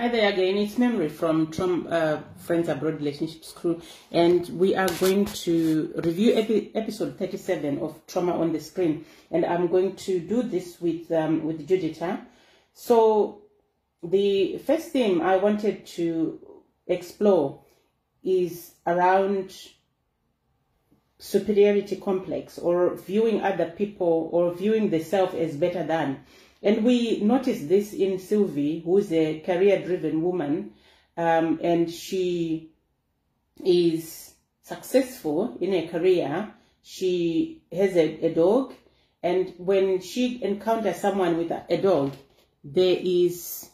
Hi there again, it's Memory from Trom, uh, Friends Abroad Relationships Crew, and we are going to review epi- episode 37 of Trauma on the Screen, and I'm going to do this with um, with Judita. So, the first theme I wanted to explore is around superiority complex or viewing other people or viewing the self as better than. And we noticed this in Sylvie, who's a career driven woman, um, and she is successful in her career. She has a, a dog, and when she encounters someone with a, a dog, there is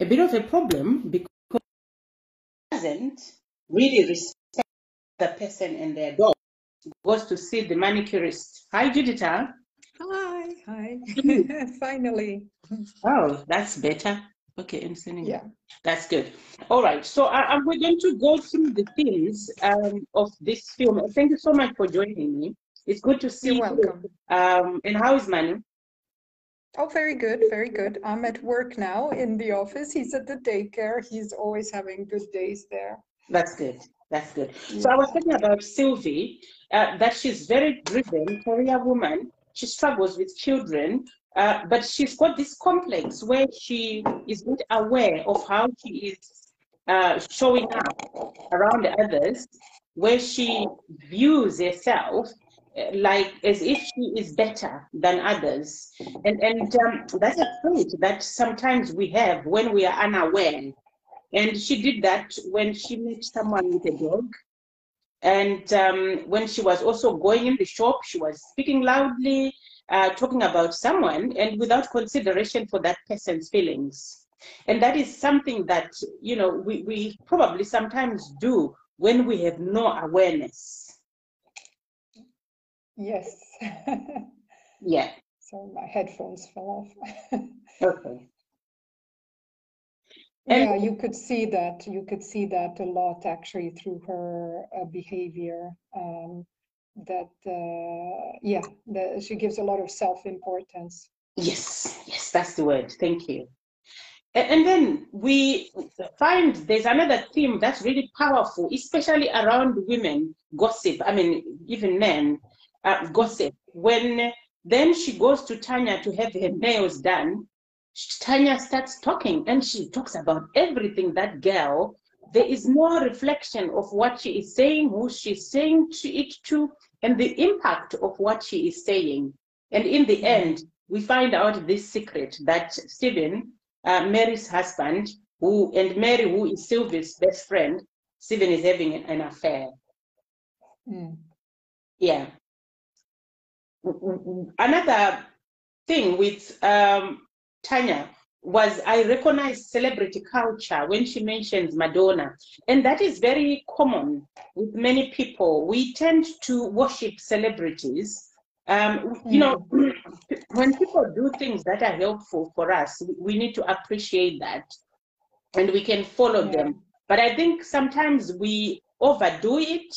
a bit of a problem because doesn't really respect the person and their dog. Goes to see the manicurist. Hi, Judita. Hi, hi. Finally. Oh, that's better. Okay, I'm sending Yeah. That's good. All right. So I, I'm we're going to go through the themes um, of this film. Thank you so much for joining me. It's good to see You're you. welcome. Um, and how is Manu? Oh, very good, very good. I'm at work now in the office. He's at the daycare. He's always having good days there. That's good. That's good. So I was talking about Sylvie, uh, that she's very driven, career woman. She struggles with children, uh, but she's got this complex where she is not aware of how she is uh, showing up around others, where she views herself uh, like as if she is better than others. And, and um, that's a trait that sometimes we have when we are unaware. And she did that when she met someone with a dog. And um, when she was also going in the shop, she was speaking loudly, uh, talking about someone, and without consideration for that person's feelings. And that is something that, you know, we, we probably sometimes do when we have no awareness. Yes. Yeah. So my headphones fell off. Okay. Yeah, you could see that. You could see that a lot actually through her uh, behavior. Um, that uh, yeah, that she gives a lot of self-importance. Yes, yes, that's the word. Thank you. And then we find there's another theme that's really powerful, especially around women gossip. I mean, even men uh, gossip. When then she goes to Tanya to have her nails done, Tanya starts talking and she talks about everything that girl. There is no reflection of what she is saying, who she's saying to it to, and the impact of what she is saying. And in the end, we find out this secret that Stephen, uh, Mary's husband, who and Mary, who is Sylvia's best friend, Stephen is having an affair. Mm. Yeah. Another thing with um, Tanya was I recognized celebrity culture when she mentions Madonna. And that is very common with many people. We tend to worship celebrities. Um, you know, when people do things that are helpful for us, we- we need to appreciate that and we can follow Yeah. them. But I think sometimes we overdo it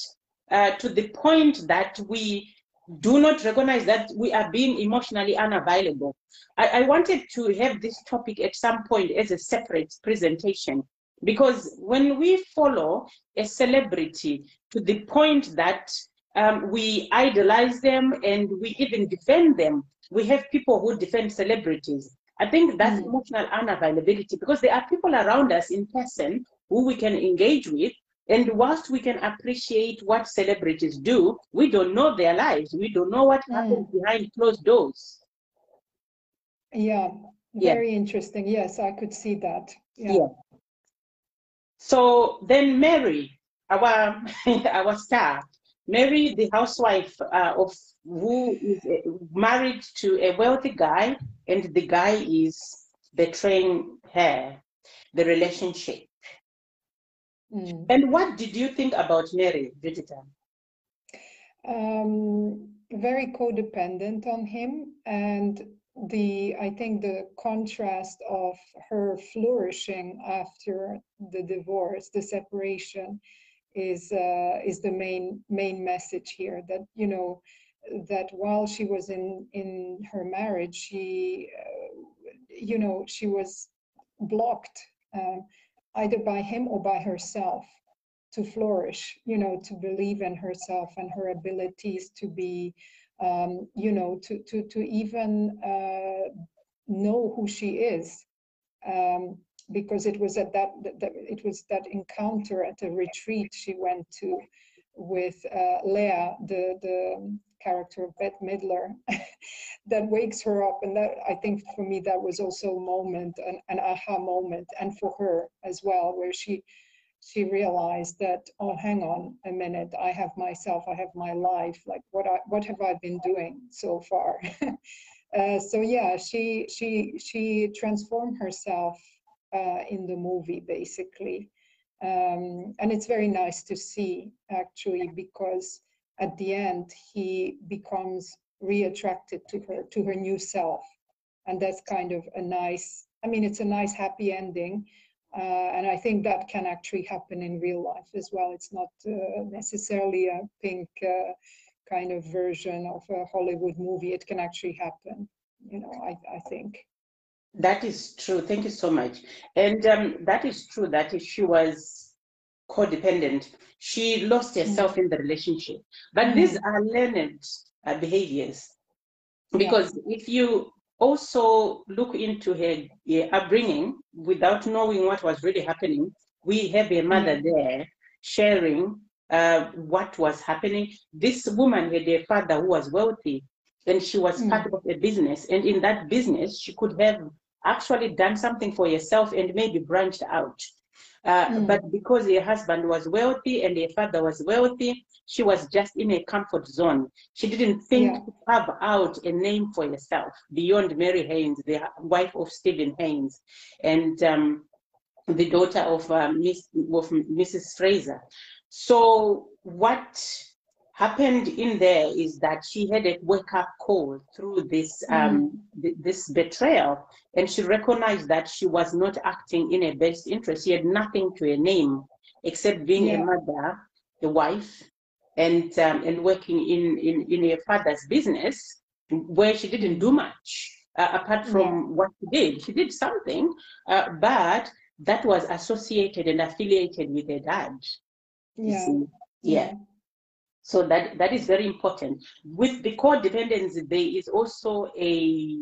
uh, to the point that we do not recognize that we are being emotionally unavailable. I, I wanted to have this topic at some point as a separate presentation because when we follow a celebrity to the point that um, we idolize them and we even defend them, we have people who defend celebrities. I think that's Mm. emotional unavailability because there are people around us in person who we can engage with. And whilst we can appreciate what celebrities do, we don't know their lives. We don't know what happens behind closed doors. Yeah, Yeah. very interesting. Yes, I could see that. Yeah. Yeah. So then Mary, our our star, Mary, the housewife uh, of who is uh, married to a wealthy guy, and the guy is betraying her, the relationship. Mm. And what did you think about Mary, Judita? um, very codependent on him and the i think the contrast of her flourishing after the divorce the separation is uh, is the main main message here that you know that while she was in in her marriage she uh, you know she was blocked um, either by him or by herself to flourish, you know, to believe in herself and her abilities to be, um, you know, to, to, to even uh, know who she is. Um, because it was at that, that, it was that encounter at a retreat she went to with uh, Leah, the, the character of Bette Midler, that wakes her up. And that I think for me, that was also a moment, an, an aha moment, and for her as well, where she she realized that, oh, hang on a minute, I have myself, I have my life. Like, what I, what have I been doing so far? uh, so yeah, she she she transformed herself uh, in the movie basically, um, and it's very nice to see actually because at the end he becomes reattracted to her to her new self, and that's kind of a nice. I mean, it's a nice happy ending uh, and I think that can actually happen in real life as well. It's not uh, necessarily a pink uh, kind of version of a Hollywood movie. It can actually happen, you know, I, I think. That is true. Thank you so much. And um, that is true that if she was codependent, she lost herself mm. in the relationship. But mm. these are learned uh, behaviors. Because yeah. if you also look into her, her upbringing without knowing what was really happening. We have a mother mm-hmm. there sharing uh, what was happening. This woman had a father who was wealthy and she was mm. part of a business. And in that business, she could have actually done something for herself and maybe branched out. Uh, mm. But because her husband was wealthy and her father was wealthy, she was just in a comfort zone. She didn't think yeah. to carve out a name for herself beyond Mary Haines, the wife of Stephen Haines, and um, the daughter of, uh, Miss, of Mrs. Frazier. So what happened in there is that she had a wake up call through this um, mm. th this betrayal, and she recognized that she was not acting in her best interest. She had nothing to her name except being yeah. a mother, a wife, and um, and working in in in her father's business, where she didn't do much uh, apart from yeah. what she did. She did something, uh, but that was associated and affiliated with her dad. Yeah. yeah. yeah. So that, that is very important. With the codependency, there is also a,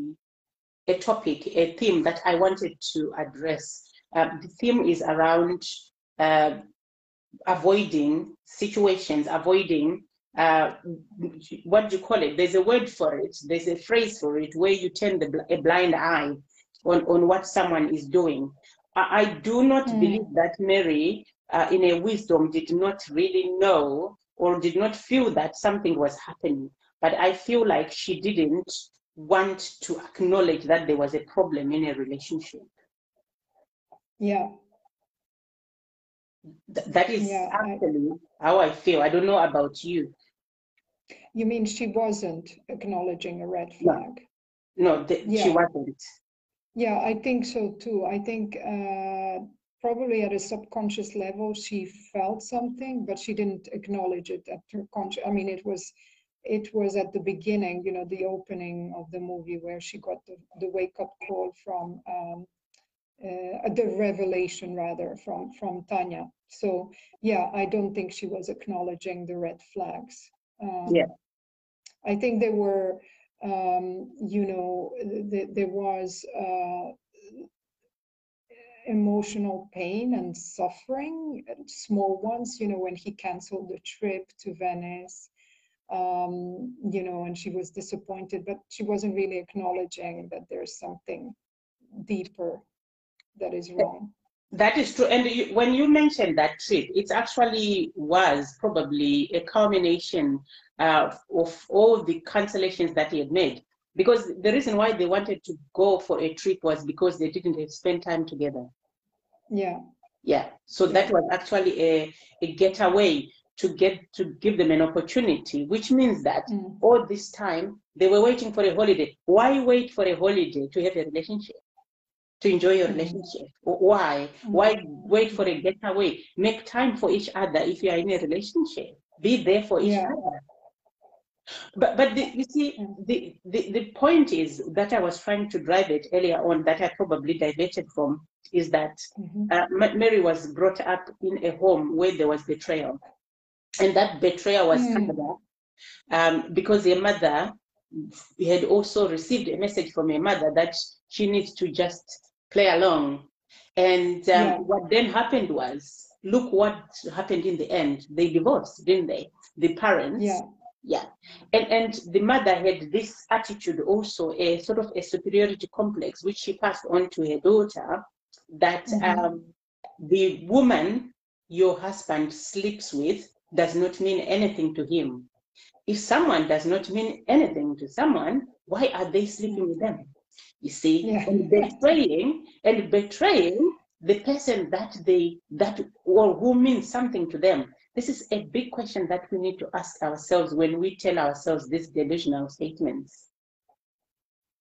a topic, a theme that I wanted to address. Uh, the theme is around uh, avoiding situations, avoiding uh, what do you call it? There's a word for it. There's a phrase for it where you turn the, a blind eye on, on what someone is doing. I, I do not mm. believe that Mary, uh, in a wisdom, did not really know or did not feel that something was happening. But I feel like she didn't want to acknowledge that there was a problem in a relationship. Yeah. Th that is yeah, actually I, how I feel. I don't know about you. You mean she wasn't acknowledging a red flag? No, no the, yeah. she wasn't. Yeah, I think so too. I think uh, probably at a subconscious level she felt something but she didn't acknowledge it at her conscious i mean it was it was at the beginning you know the opening of the movie where she got the, the wake up call from um, uh, the revelation rather from from tanya. So yeah i don't think she was acknowledging the red flags. Um, yeah. I think there were um, you know th- there was uh, emotional pain and suffering, small ones, you know, when he canceled the trip to Venice, um, you know, and she was disappointed, but she wasn't really acknowledging that there's something deeper that is wrong. That is true. And you, when you mentioned that trip, it actually was probably a culmination uh, of all the cancellations that he had made because the reason why they wanted to go for a trip was because they didn't spend time together. Yeah. Yeah. So that was actually a, a getaway to get to give them an opportunity, which means that mm. all this time they were waiting for a holiday. Why wait for a holiday to have a relationship? To enjoy your mm. relationship? Why? Mm. Why wait for a getaway? Make time for each other if you are in a relationship. Be there for each yeah. other. But but the, you see, the, the, the point is that I was trying to drive it earlier on that I probably diverted from is that mm-hmm. uh, Mary was brought up in a home where there was betrayal. And that betrayal was mm. um, because her mother had also received a message from her mother that she needs to just play along. And um, yeah. what then happened was, look what happened in the end. They divorced, didn't they? The parents. Yeah. Yeah. And, and the mother had this attitude also, a sort of a superiority complex, which she passed on to her daughter, that mm-hmm. um, the woman your husband sleeps with does not mean anything to him. If someone does not mean anything to someone, why are they sleeping with them? You see, yeah. and betraying and betraying the person that they that or who means something to them. This is a big question that we need to ask ourselves when we tell ourselves these delusional statements.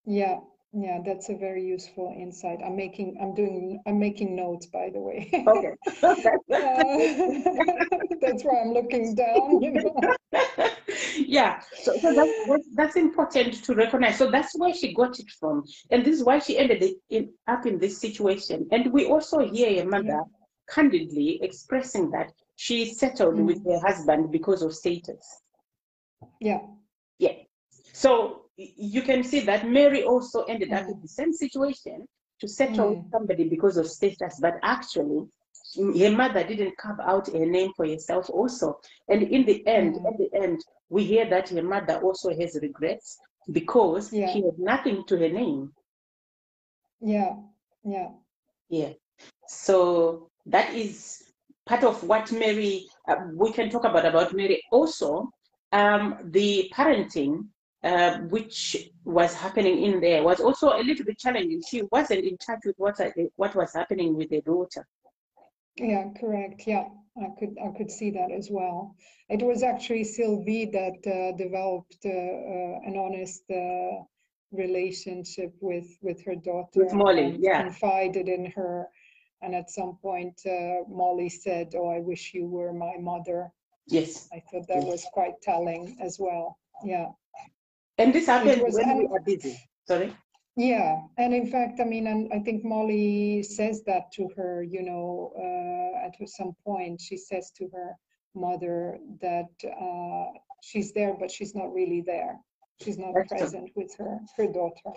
Yeah, yeah, that's a very useful insight. I'm making, I'm doing, I'm making notes, by the way. Okay. uh, that's why I'm looking down. You know? yeah, so, so that's, that's, that's important to recognize. So that's where she got it from, and this is why she ended in, up in this situation. And we also hear a mother yeah. candidly expressing that she settled mm. with her husband because of status. Yeah. Yeah. So you can see that Mary also ended up in the same situation to settle mm. with somebody because of status, but actually her mother didn't carve out a name for herself also. And in the end, mm. the end, we hear that her mother also has regrets because yeah. she had nothing to her name. Yeah, yeah. Yeah. So that is part of what Mary, uh, we can talk about about Mary also, um, the parenting uh, which was happening in there was also a little bit challenging. She wasn't in touch with what what was happening with her daughter. Yeah, correct. Yeah, I could I could see that as well. It was actually Sylvie that uh, developed uh, uh an honest uh, relationship with with her daughter. With Molly, yeah. Confided in her, and at some point, Molly said, "Oh, I wish you were my mother." Yes. I thought that yes. was quite telling as well. Yeah. And this happens when we are busy. Sorry. Yeah, and in fact, I mean, and I think Molly says that to her. You know, uh, at some point, she says to her mother that uh, she's there, but she's not really there. She's not That's present true. with her her daughter.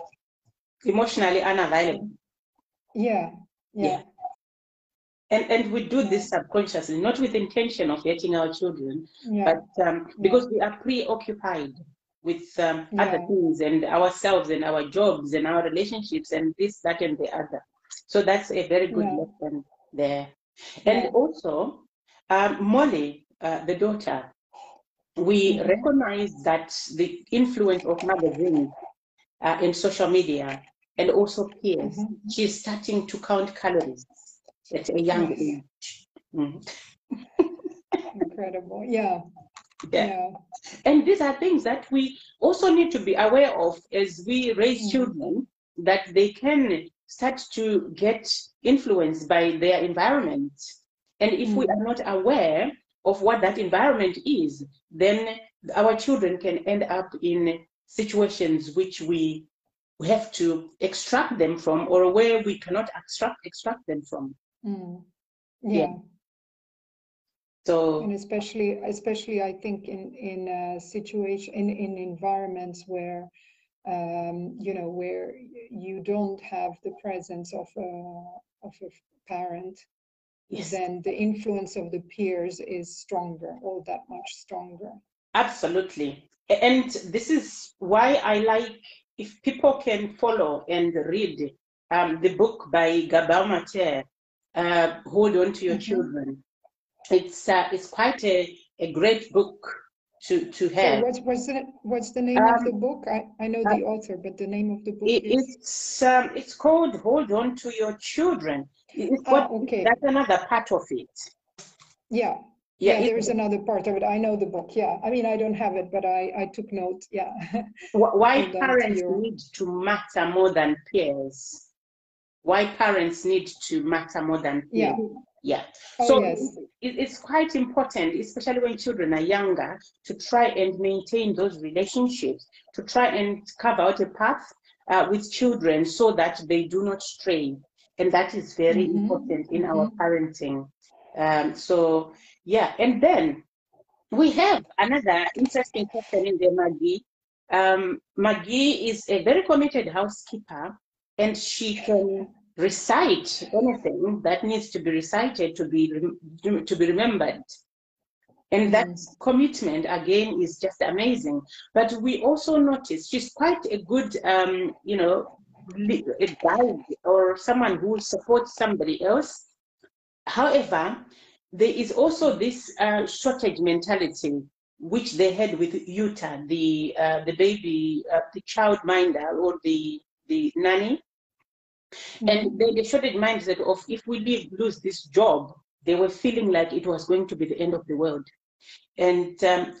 Emotionally unavailable. Yeah, yeah. yeah. And, and we do this subconsciously, not with intention of hurting our children, yeah. but um, because yeah. we are preoccupied with um, yeah. other things and ourselves and our jobs and our relationships and this, that, and the other. So that's a very good lesson there. And also, um, Molly, uh, the daughter, we recognize that the influence of magazines uh, and social media and also peers, mm-hmm. she's starting to count calories at a young age. Mm. Incredible. Yeah. Yeah. yeah. And these are things that we also need to be aware of as we raise mm-hmm. children, that they can start to get influenced by their environment. And if mm-hmm. we are not aware of what that environment is, then our children can end up in situations which we we have to extract them from or where we cannot extract extract them from. Mm. Yeah. yeah. So and especially especially I think in in a situation in in environments where um, you know where you don't have the presence of a of a parent, yes. then the influence of the peers is stronger, all that much stronger. Absolutely, and this is why I like if people can follow and read um, the book by Gabor Maté, uh, Hold On to Your mm -hmm. Children it's uh, it's quite a, a great book to to have. So what's what's the what's the name um, of the book? I, I know the uh, author, but the name of the book it, is it's um, it's called Hold On to Your Children. It's ah, okay. That's another part of it. Yeah. Yeah, yeah there's another part of it. I know the book. Yeah, I mean, I don't have it, but I I took note. Yeah. Why parents need to matter more than peers? Why parents need to matter more than? Yeah. Yeah. Oh, so yes. it, it's quite important, especially when children are younger, to try and maintain those relationships, to try and carve out a path uh, with children so that they do not stray. and that is very Mhm, important in our mhm. parenting. Um, so yeah, and then we have another interesting question in there, Maggie. Um, Maggie is a very committed housekeeper, and she can recite anything that needs to be recited to be to be remembered. And that commitment again is just amazing. But we also notice she's quite a good, um, you know, a guide or someone who supports somebody else. However, there is also this uh, shortage mentality which they had with Uta, the uh, the baby, uh, the child minder or the the nanny, and they, they shortage mindset of if we leave, lose this job, they were feeling like it was going to be the end of the world, and um,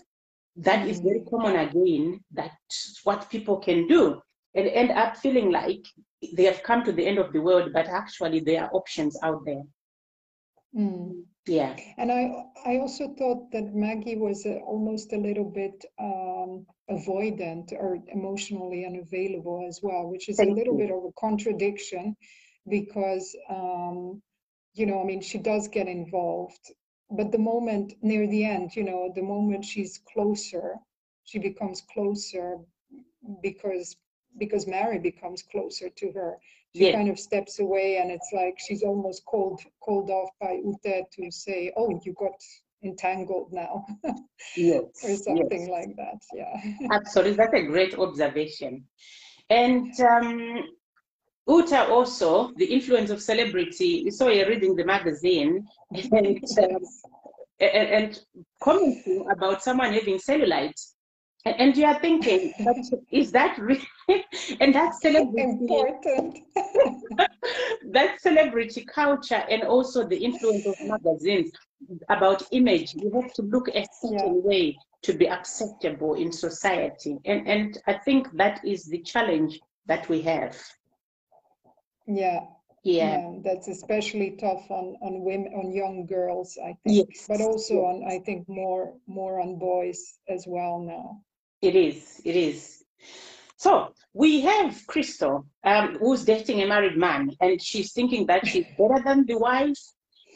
that is very common again. That's what people can do, and end up feeling like they have come to the end of the world, but actually there are options out there. Mm. Yeah. And I, I also thought that Maggie was uh, almost a little bit um, avoidant or emotionally unavailable as well, which is a little you. bit of a contradiction because, um, you know, I mean, she does get involved, but the moment near the end, you know, the moment she's closer, she becomes closer because because Mary becomes closer to her. She Yes. kind of steps away, and it's like she's almost called called off by Ute to say, "Oh, you got entangled now," Yes. or something yes. like that. Yeah. Absolutely, that's a great observation. And um, Uta also, the influence of celebrity. You saw you're reading the magazine and, um, and, and commenting about someone having cellulite. And, and you are thinking, but is that really? and that celebrity, Important. that celebrity culture, and also the influence of magazines about image. You have to look a certain way to be acceptable in society, and and I think that is the challenge that we have. Yeah. Yeah. Yeah, that's especially tough on on women, on young girls, I think, Yes. but also on, I think, more more on boys as well now. It is. It is. So we have Crystal, um, who's dating a married man, and she's thinking that she's better than the wife,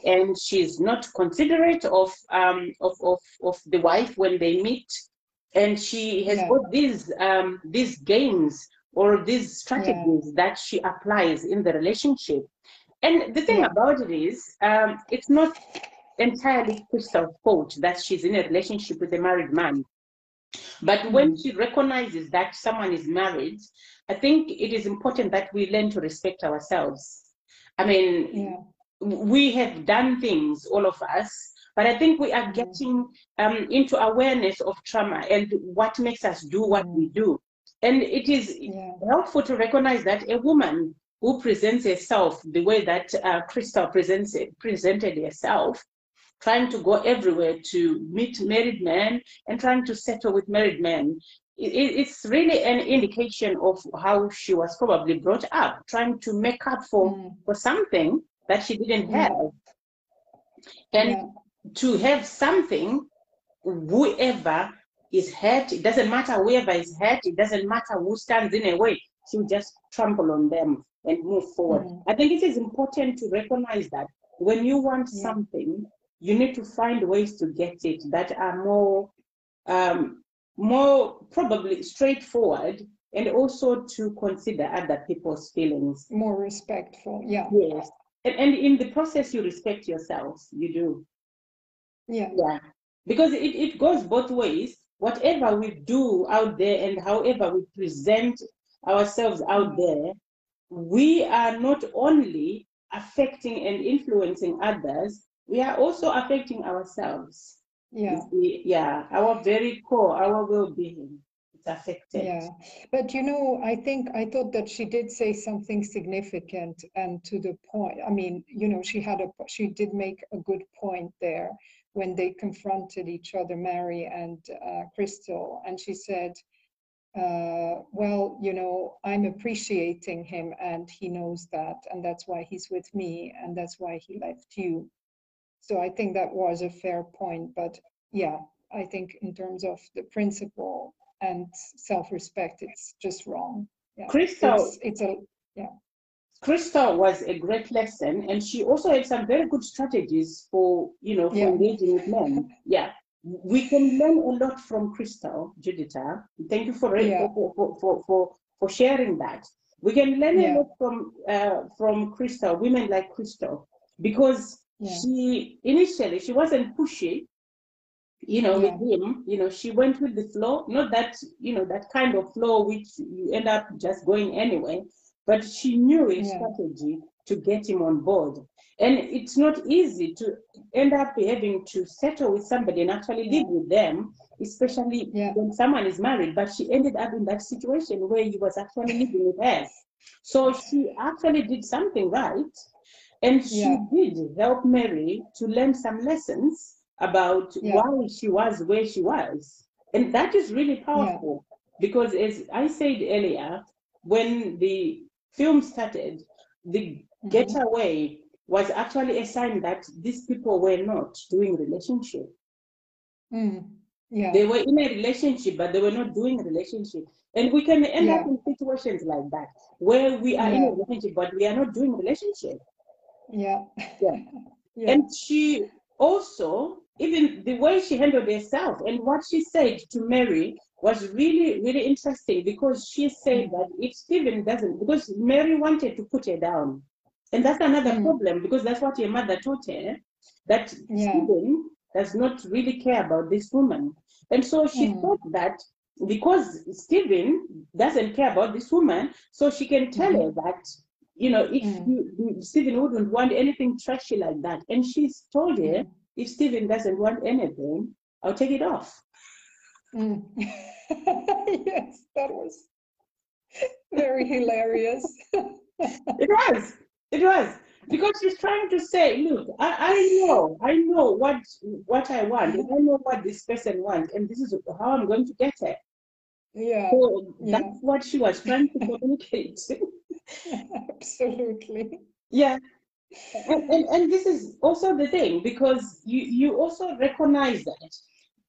and she's not considerate of um, of, of of the wife when they meet, and she has Yeah. got these um, these games or these strategies that she applies in the relationship. And the thing Yeah. about it is, um, it's not entirely Crystal's fault that she's in a relationship with a married man. But when she recognizes that someone is married, I think it is important that we learn to respect ourselves. I mean, Yeah. we have done things, all of us, but I think we are getting um, into awareness of trauma and what makes us do what we do. And it is Yeah. helpful to recognize that a woman who presents herself the way that uh, Crystal presents it, presented herself, trying to go everywhere to meet married men and trying to settle with married men. It, it- it's really an indication of how she was probably brought up, trying to make up for, Mm. for something that she didn't Yeah. have. And Yeah. to have something, whoever is hurt, it doesn't matter whoever is hurt, it doesn't matter who stands in a way, she'll just trample on them and move forward. Mm. I think it is important to recognize that when you want Yeah. something, you need to find ways to get it that are more, um, more probably straightforward, and also to consider other people's feelings. More respectful. Yeah. Yes, and, and in the process, you respect yourself. You do. Yeah. Yeah, because it, it goes both ways. Whatever we do out there and however we present ourselves out there, we are not only affecting and influencing others, we are also affecting ourselves. Yeah. Yeah, our very core, our well-being is affected. Yeah, but you know, I think I thought that she did say something significant and to the point. I mean, you know, she had a she did make a good point there when they confronted each other, Mary and uh, Crystal, and she said, uh, "Well, you know, I'm appreciating him, and he knows that, and that's why he's with me, and that's why he left you." So I think that was a fair point, but yeah, I think in terms of the principle and self-respect, it's just wrong. Yeah, Crystal, it's it's a Crystal was a great lesson, and she also had some very good strategies for you know for Yeah. engaging with men. Yeah, we can learn a lot from Crystal, Judita. Thank you for Yeah. for, for, for, for for sharing that. We can learn Yeah. a lot from uh, from Crystal, women like Crystal, because Yeah. she initially she wasn't pushy you know, Yeah. with him, you know, she went with the flow, not that, you know, that kind of flow which you end up just going anyway, but she knew a Yeah. strategy to get him on board. And it's not easy to end up having to settle with somebody and actually live with them, especially when someone is married. But she ended up in that situation where he was actually living with her. So she actually did something right. And she Yeah. did help Mary to learn some lessons about Yeah. why she was where she was. And that is really powerful because, as I said earlier, when the film started, the Mhm. getaway was actually a sign that these people were not doing relationship. Mm. Yeah. They were in a relationship, but they were not doing relationship. And we can end up in situations like that where we are in a relationship, but we are not doing relationship. Yeah. Yeah. Yeah. And she also, even the way she handled herself and what she said to Mary was really, really interesting because she said Mm. that if Stephen doesn't, because Mary wanted to put her down. And that's another Mm. problem because that's what your mother taught her that Yeah. Stephen does not really care about this woman. And so she Mm. thought that because Stephen doesn't care about this woman, so she can tell her that, you know, if Mm. you, Stephen wouldn't want anything trashy like that. And she's told her, Mm. if Stephen doesn't want anything, I'll take it off. Mm. yes, that was very hilarious. It was, it was. Because she's trying to say, look, I, I know, I know what what I want, and I know what this person wants, and this is how I'm going to get it. yeah, So Yeah. that's what she was trying to communicate. absolutely. yeah. And, and, and this is also the thing because you, you also recognize that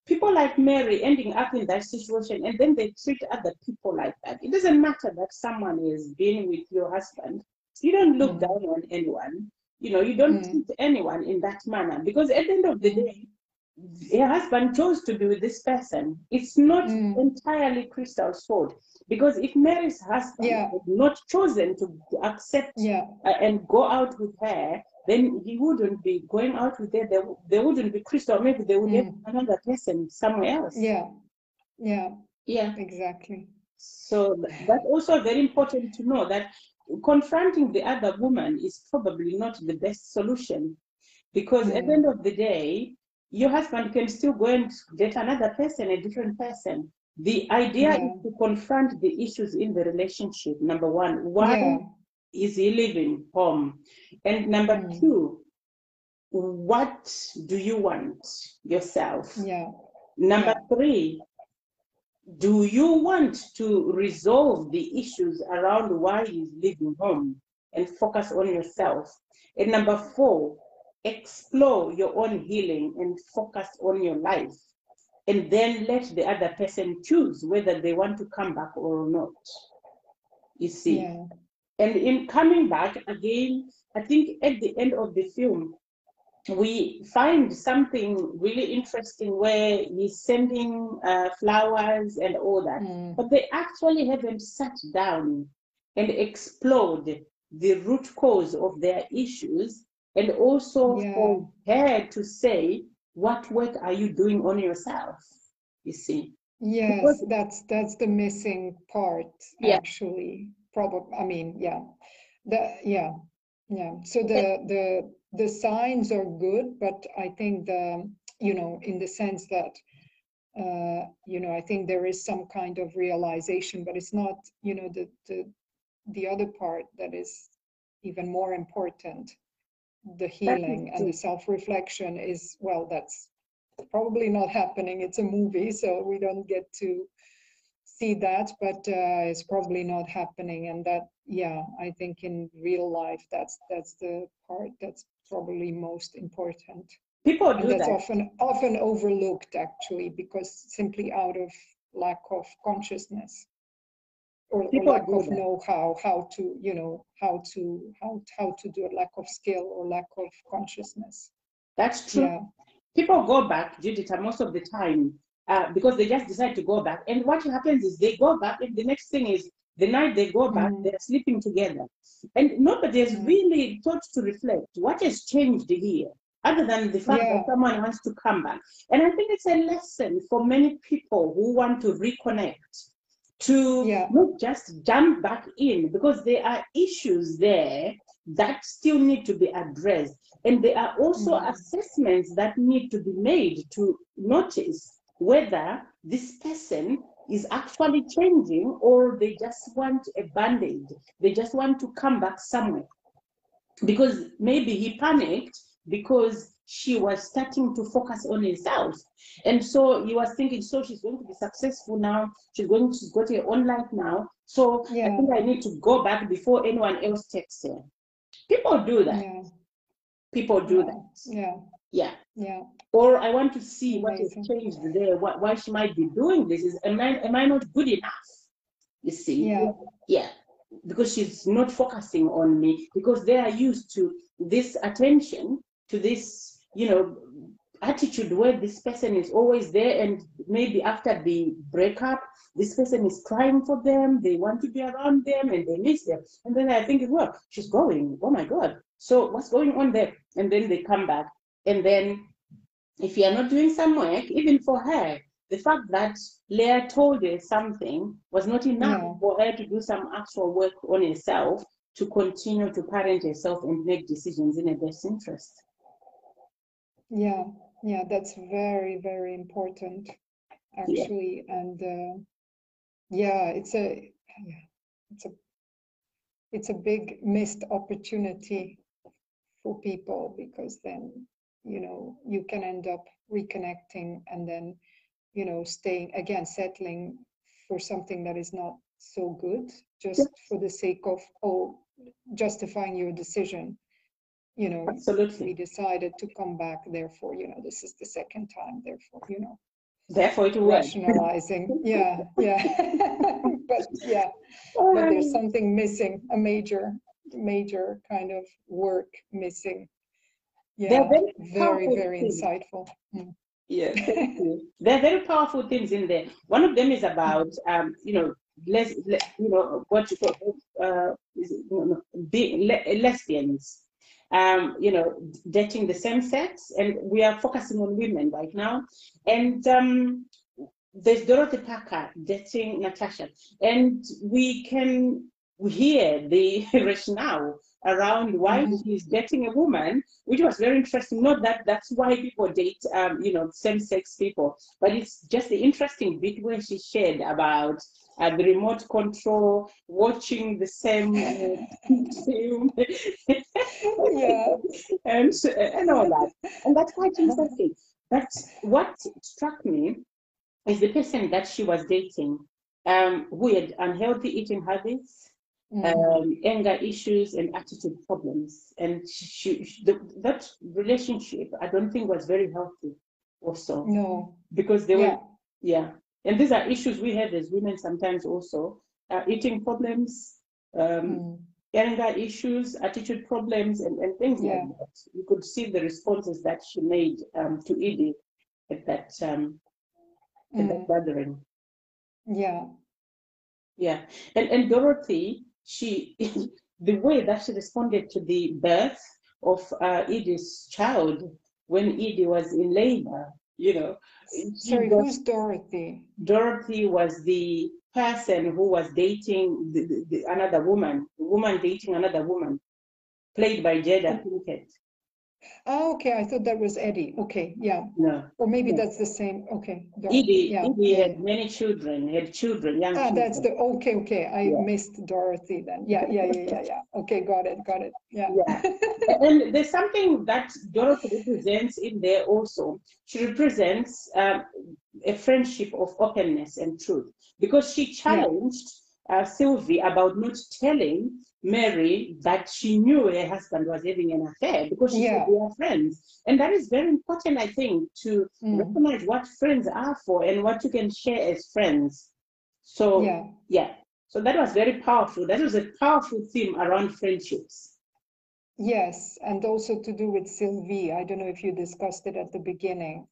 people like Mary ending up in that situation and then they treat other people like that. It doesn't matter that someone is being with your husband. You don't look Mm. down on anyone. You know, you don't Mm. treat anyone in that manner because at the end of the day, her husband chose to be with this person. It's not Mm. entirely Crystal's fault because if Mary's husband Yeah. had not chosen to accept Yeah, uh, and go out with her, then he wouldn't be going out with her. There, there wouldn't be Crystal. Maybe they would have another person somewhere else. Mm. yeah, yeah, Yeah. exactly. So that's also very important to know that confronting the other woman is probably not the best solution because at the Mm. end of the day, your husband can still go and get another person, a different person. The idea Yeah. is to confront the issues in the relationship. Number one, why Yeah, is he leaving home? And number Mm. two, what do you want yourself? yeah, Number Yeah. three, do you want to resolve the issues around why he's leaving home and focus on yourself? And number four, explore your own healing and focus on your life. And then let the other person choose whether they want to come back or not. You see? yeah, And in coming back again, I think at the end of the film, we find something really interesting where he's sending uh, flowers and all that, Mm. but they actually haven't sat down and explored the root cause of their issues, and also Yeah. for her to say, "What work are you doing on yourself?" You see, Yes, Because- that's that's the missing part Yeah. actually. Probably, I mean, yeah, the yeah, yeah. So the the the signs are good, but I think the you know in the sense that uh, you know I think there is some kind of realization, but it's not you know the the the other part that is even more important. The healing and the self-reflection is well, that's probably not happening. It's a movie, so we don't get to see that, but uh, it's probably not happening. And that, yeah, I think in real life, that's that's the part that's probably most important. people And do that's that. often often overlooked actually, because simply out of lack of consciousness. Or, lack of know-how how to you know how to how how to do it lack of skill or lack of consciousness that's true yeah. people go back judith most of the time uh, because they just decide to go back and what happens is they go back and the next thing is the night they go back mm. they're sleeping together and nobody has mm. really thought to reflect what has changed here other than the fact yeah. that someone wants to come back. And I think it's a lesson for many people who want to reconnect to yeah. not just jump back in because there are issues there that still need to be addressed. And there are also mm-hmm. assessments that need to be made to notice whether this person is actually changing or they just want a band-aid. They just want to come back somewhere. Because maybe he panicked because she was starting to focus on herself. And so he was thinking, so she's going to be successful now. She's going, she's got her own life now. So yeah. I think I need to go back before anyone else takes her. People do that. Yeah. People do yeah. that. Yeah. Yeah. Yeah. Or I want to see what has changed there, what, why she might be doing this. Is am I am I not good enough? You see? Yeah. Yeah. Because she's not focusing on me because they are used to this attention to this, you know, attitude where this person is always there and maybe after the breakup, this person is crying for them, they want to be around them and they miss them. And then I think, it well, she's going, oh my God. So what's going on there? And then they come back. And then if you are not doing some work, even for her, the fact that Leah told her something was not enough yeah. for her to do some actual work on herself to continue to parent herself and make decisions in her best interest. Yeah, yeah, that's very, very important, actually. Yeah. And uh, yeah, it's a yeah, it's a it's a big missed opportunity for people because then you know you can end up reconnecting and then you know staying again settling for something that is not so good just yeah. for the sake of oh justifying your decision you know absolutely. we decided to come back therefore you know this is the second time therefore you know. Therefore it rationalizing. Yeah yeah. But yeah. But there's something missing a major major kind of work missing. Yeah very very, very insightful. Mm. yeah there are very powerful things in there. One of them is about um you know less you know what you call uh, is it, no, no, be, le- lesbians um, you know, dating the same sex, and we are focusing on women right now. And um, there's Dorothy Parker dating Natasha, and we can hear the rationale around why mm-hmm. he's dating a woman, which was very interesting. Not that that's why people date, um, you know, same-sex people, but it's just the interesting bit where she shared about uh, the remote control, watching the same film, yeah, and and all that, and that's quite interesting. But what struck me is the person that she was dating, um, who had unhealthy eating habits. Mm. Um, anger issues and attitude problems, and she, she the, that relationship I don't think was very healthy. Also, no, because they yeah. were yeah and these are issues we have as women sometimes also uh, eating problems, um, mm. anger issues, attitude problems, and, and things yeah. like that. You could see the responses that she made um, to Edie at that, um, mm. at that hmm. gathering. Yeah. Yeah. And, and Dorothy, she, the way that she responded to the birth of uh, Edie's child when Edie was in labor, you know, Sorry, who's Dorothy? Dorothy was the person who was dating the, the, the, another woman, the woman dating another woman, played by Jada Pinkett. Oh, okay. I thought that was Eddie. Okay, yeah. No. Or maybe no. that's the same. Okay. Edie, yeah. Edie had many children, had children, young ah, children. that's the, okay, okay. I yeah. missed Dorothy then. Yeah, yeah, yeah, yeah, yeah. Okay, got it, got it. Yeah. Yeah. and there's something that Dorothy represents in there also. She represents um, a friendship of openness and truth because she challenged yeah. uh, Sylvie about not telling Mary that she knew her husband was having an affair because she yeah. said are friends. And that is very important, I think, to mm. recognize what friends are for and what you can share as friends. So, yeah. yeah. So that was very powerful. That was a powerful theme around friendships. Yes, and also to do with Sylvie. I don't know if you discussed it at the beginning.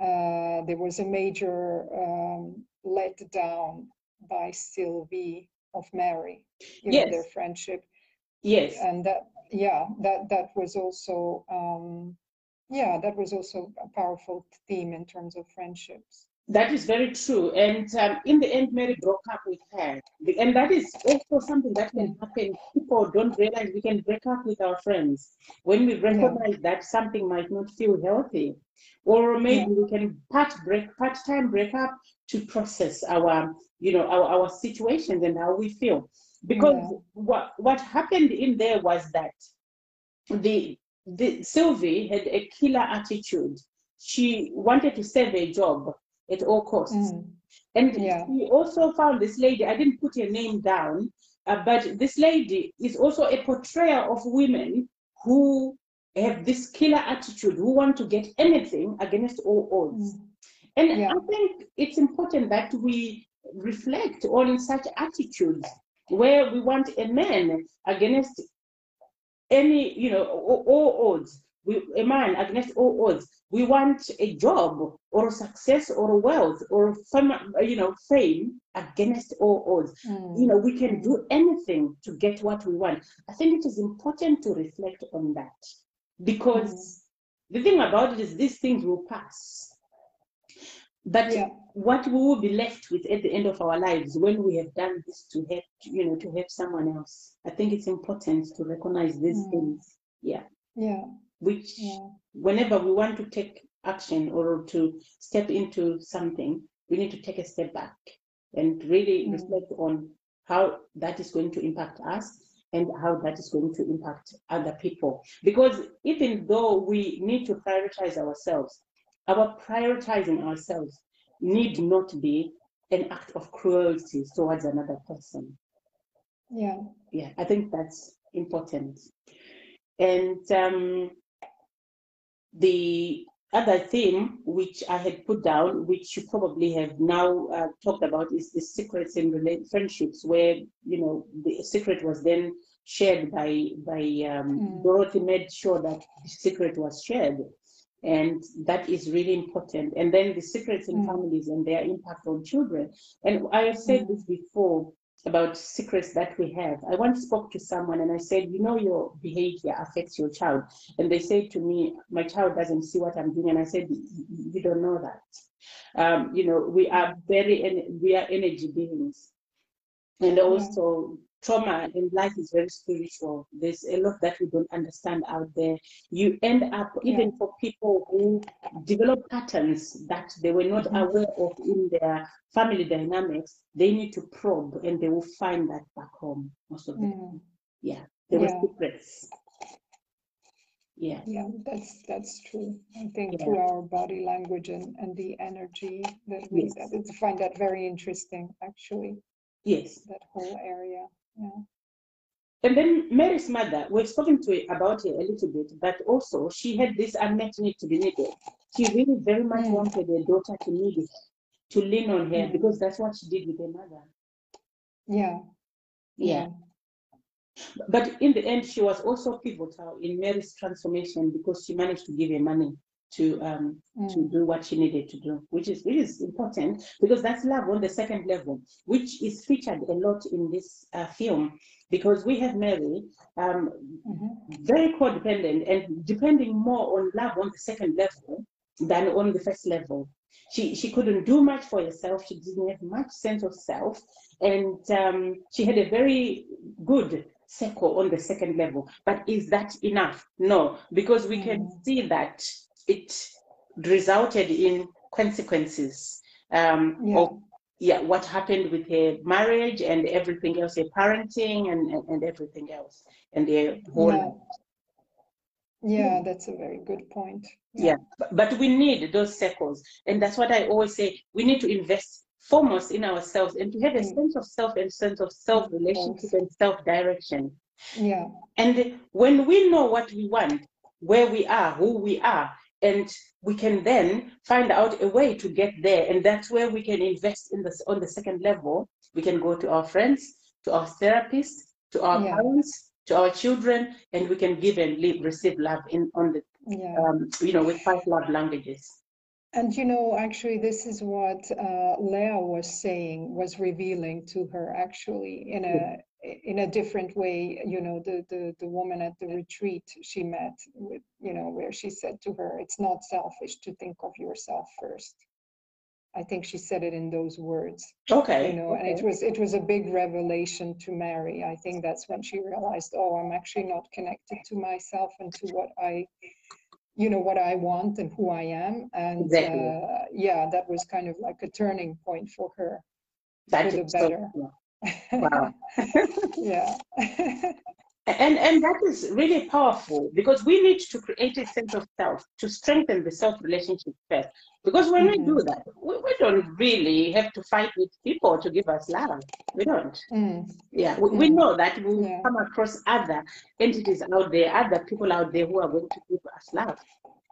Uh, there was a major um, letdown by Sylvie of Mary, you yes. know, their friendship. Yes. And that, yeah, that that was also, um, yeah, that was also a powerful theme in terms of friendships. That is very true. And um, in the end, Mary broke up with her. And that is also something that can happen. People don't realize we can break up with our friends. When we recognize yeah. that something might not feel healthy, or maybe yeah. we can part break, part-time break up to process our, you know, our, our situations and how we feel. Because yeah. what, what happened in there was that the, the Sylvie had a killer attitude. She wanted to save a job at all costs. Mm. And yeah. we also found this lady, I didn't put her name down, uh, but this lady is also a portrayer of women who have this killer attitude, who want to get anything against all odds. Mm. And yeah. I think it's important that we reflect on such attitudes where we want a man against any, you know, all, all odds. We, a man against all odds we want a job or success or wealth or fame, you know fame against all odds mm. you know we can do anything to get what we want i think it is important to reflect on that because mm. the thing about it is these things will pass but yeah. what we will be left with at the end of our lives when we have done this to help you know to help someone else i think it's important to recognize these mm. things yeah yeah which yeah. whenever we want to take action or to step into something, we need to take a step back and really mm. reflect on how that is going to impact us and how that is going to impact other people. Because even though we need to prioritize ourselves, our prioritizing ourselves need not be an act of cruelty towards another person. Yeah. Yeah, I think that's important. And um, the other theme which I had put down, which you probably have now uh, talked about, is the secrets in friendships, where you know the secret was then shared by by um, mm. Dorothy made sure that the secret was shared, and that is really important. And then the secrets in mm. families and their impact on children. And I have said mm. this before about secrets that we have. I once spoke to someone and I said, you know, your behavior affects your child. And they said to me, my child doesn't see what I'm doing. And I said, you don't know that. Um, you know, we are very, we are energy beings. And also trauma in life is very spiritual. There's a lot that we don't understand out there. You end up, even for people who develop patterns that they were not mm-hmm. aware of in their family dynamics, they need to probe and they will find that back home most of the mm. time. Yeah, there yeah. were secrets. Yeah. Yeah, that's that's true. I think yeah. through our body language and, and the energy that we yes. that, find that very interesting actually. Yes. That whole area. Yeah. And then Mary's mother, we've spoken to about her a little bit, but also she had this unmet need to be needed. She really very much mm. wanted her daughter to need it, to lean on her, mm. because that's what she did with her mother. Yeah. Yeah. But in the end, she was also pivotal in Mary's transformation because she managed to give her money to um, mm. to do what she needed to do, which is which is important because that's love on the second level, which is featured a lot in this uh, film because we have Mary um, mm-hmm. very codependent and depending more on love on the second level than on the first level. She she couldn't do much for herself. She didn't have much sense of self, and um, she had a very good circle on the second level. But is that enough? No, because we mm. can see that it resulted in consequences um, yeah. of yeah, what happened with her marriage and everything else, her parenting and, and, and everything else, and their whole yeah. Yeah, that's a very good point. Yeah, yeah. But, we need those circles. And that's what I always say we need to invest foremost in ourselves and to have a mm. sense of self and sense of self relationship and self direction. Yeah. And when we know what we want, where we are, who we are, and we can then find out a way to get there and that's where we can invest in this on the second level we can go to our friends, to our therapists, to our Yeah. parents, to our children, and we can give and live, receive love in on the Yeah. um, you know with five love languages. And you know, actually, this is what uh, Leah was saying, was revealing to her actually in a in a different way. You know, the the the woman at the retreat she met with, you know, where she said to her, "It's not selfish to think of yourself first. I think she said it in those words, Okay. you know, and it was it was a big revelation to Mary. I think that's when she realized, oh, I'm actually not connected to myself and to what I you know what I want and who I am, and Exactly. uh, yeah, that was kind of like a turning point for her. That for the so better. Wow. yeah, And, and that is really powerful because we need to create a sense of self to strengthen the self relationship first. Because when we do that, we, we don't really have to fight with people to give us love. We don't. Mm, Yeah, we, we Mm. know that we'll Yeah. come across other entities out there, other people out there who are going to give us love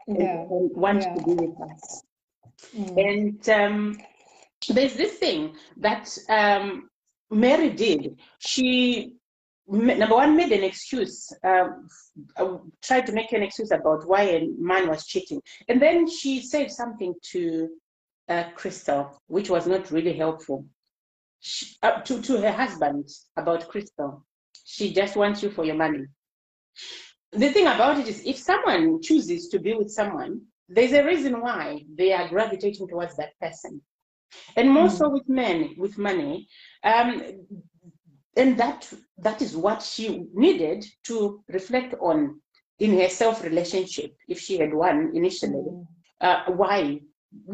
and, yeah, and want yeah. to be with us. mm, And um, there's this thing that um, Mary did. She, number one, made an excuse, um, uh, tried to make an excuse about why a man was cheating. And then she said something to uh, Crystal, which was not really helpful. She, uh, to, to her husband about Crystal. She just wants you for your money. The thing about it is, if someone chooses to be with someone, there's a reason why they are gravitating towards that person. And more so with men with money. Um, and that that is what she needed to reflect on in her self relationship, if she had one initially. mm, Uh, why?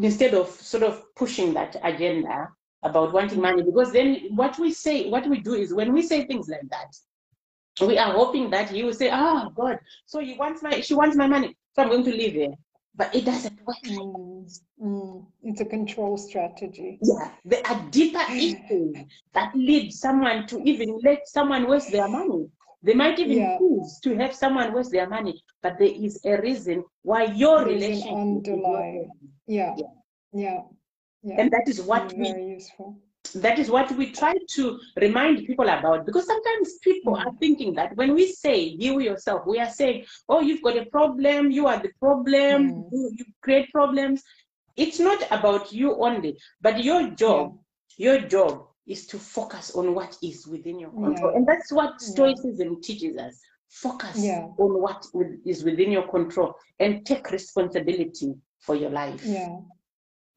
Instead of sort of pushing that agenda about wanting money, because then what we say, what we do is when we say things like that, we are hoping that he will say, "Ah, God, so he wants my, she wants my money, so I'm going to leave her." But it doesn't work. like mm, mm. It's a control strategy. Yeah, there are deeper issues that lead someone to even let someone waste their money. They might even Yeah. choose to have someone waste their money, but there is a reason why your There's relationship underlying- Yeah, Yeah. yeah, yeah. and that is what Mm, we Very that is what we try to remind people about because sometimes people are thinking that when we say heal yourself we are saying oh you've got a problem you are the problem Mm. you, you create problems it's not about you only but your job your job is to focus on what is within your control Yeah. and that's what Yeah. stoicism teaches us focus Yeah. on what is within your control and take responsibility for your life Yeah,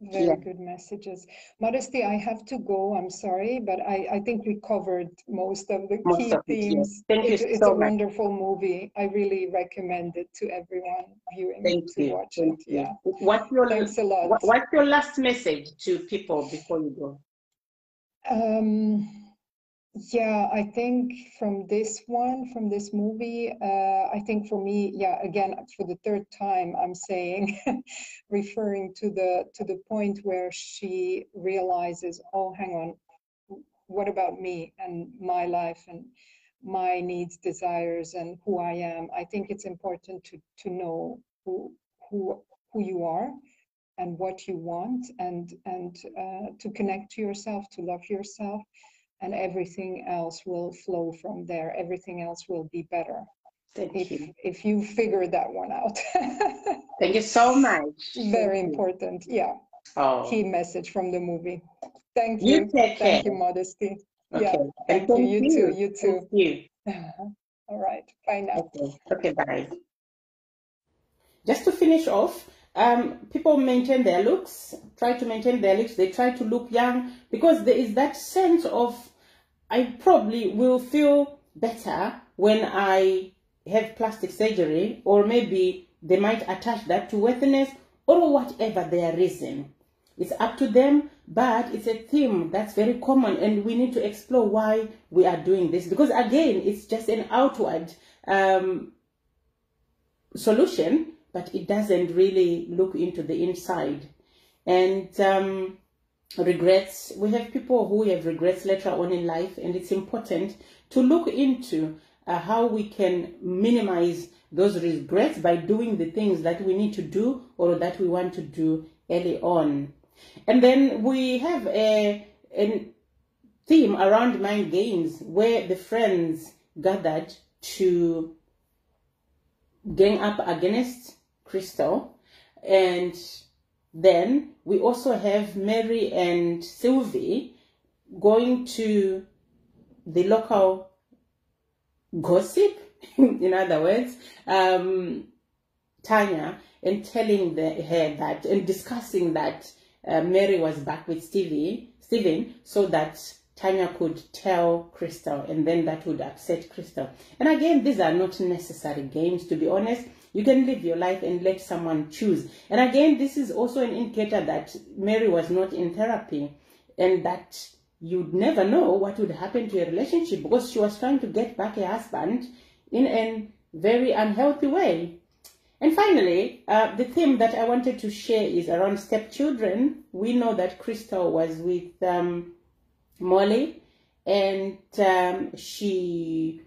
very Yeah. good messages. Modesty, I have to go. I'm sorry, but I, I think we covered most of the Most key of it, themes. Thank you It's, it's so a much. wonderful movie. I really recommend it to everyone viewing Thank to you. watch Thank it. you. Yeah. What's your Thanks a lot. what, what's your last message to people before you go? Um, yeah, I think from this one, from this movie, uh, I think for me, yeah, again, for the third time, I'm saying, referring to the to the point where she realizes, oh, hang on, what about me and my life and my needs, desires, and who I am? I think it's important to to know who who who you are and what you want and and uh, to connect to yourself to love yourself and everything else will flow from there everything else will be better Thank if you. if you figure that one out Thank you so much. very Thank you. important yeah Oh, key message from the movie thank You you take thank you modesty okay. yeah And thank you you too you too Thank you. all right bye now Okay. Okay. Bye. Just to finish off, um, people maintain their looks, try to maintain their looks. They try to look young because there is that sense of I probably will feel better when I have plastic surgery, or maybe they might attach that to worthiness or whatever their reason. It's up to them, but it's a theme that's very common, and we need to explore why we are doing this because, again, it's just an outward um, solution, but it doesn't really look into the inside. And um, regrets, we have people who have regrets later on in life, and it's important to look into uh, how we can minimize those regrets by doing the things that we need to do or that we want to do early on. And then we have a, an theme around mind games where the friends gathered to gang up against Crystal. And then we also have Mary and Sylvie going to the local gossip, in other words, um, Tanya, and telling the, her that and discussing that uh, Mary was back with Stevie, Stephen, so that Tanya could tell Crystal, and then that would upset Crystal. And again, these are not necessary games, to be honest. You can live your life and let someone choose. And again, this is also an indicator that Mary was not in therapy and that you'd never know what would happen to a relationship because she was trying to get back her husband in a very unhealthy way. And finally, uh, the theme that I wanted to share is around stepchildren. We know that Crystal was with um, Molly, and um, she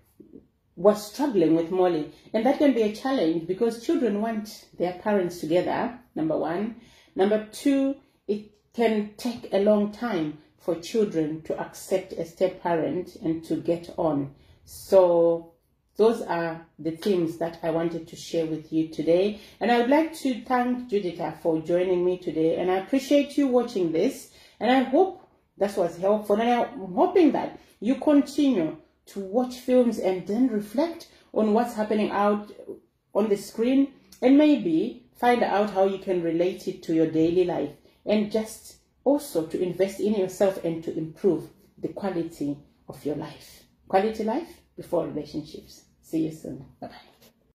was struggling with Molly. And that can be a challenge because children want their parents together, number one. Number two, it can take a long time for children to accept a step parent and to get on. So those are the themes that I wanted to share with you today. And I would like to thank Judita for joining me today. And I appreciate you watching this. And I hope that was helpful. And I'm hoping that you continue to watch films and then reflect on what's happening out on the screen and maybe find out how you can relate it to your daily life and just also to invest in yourself and to improve the quality of your life. Quality life before relationships. See you soon. Bye bye.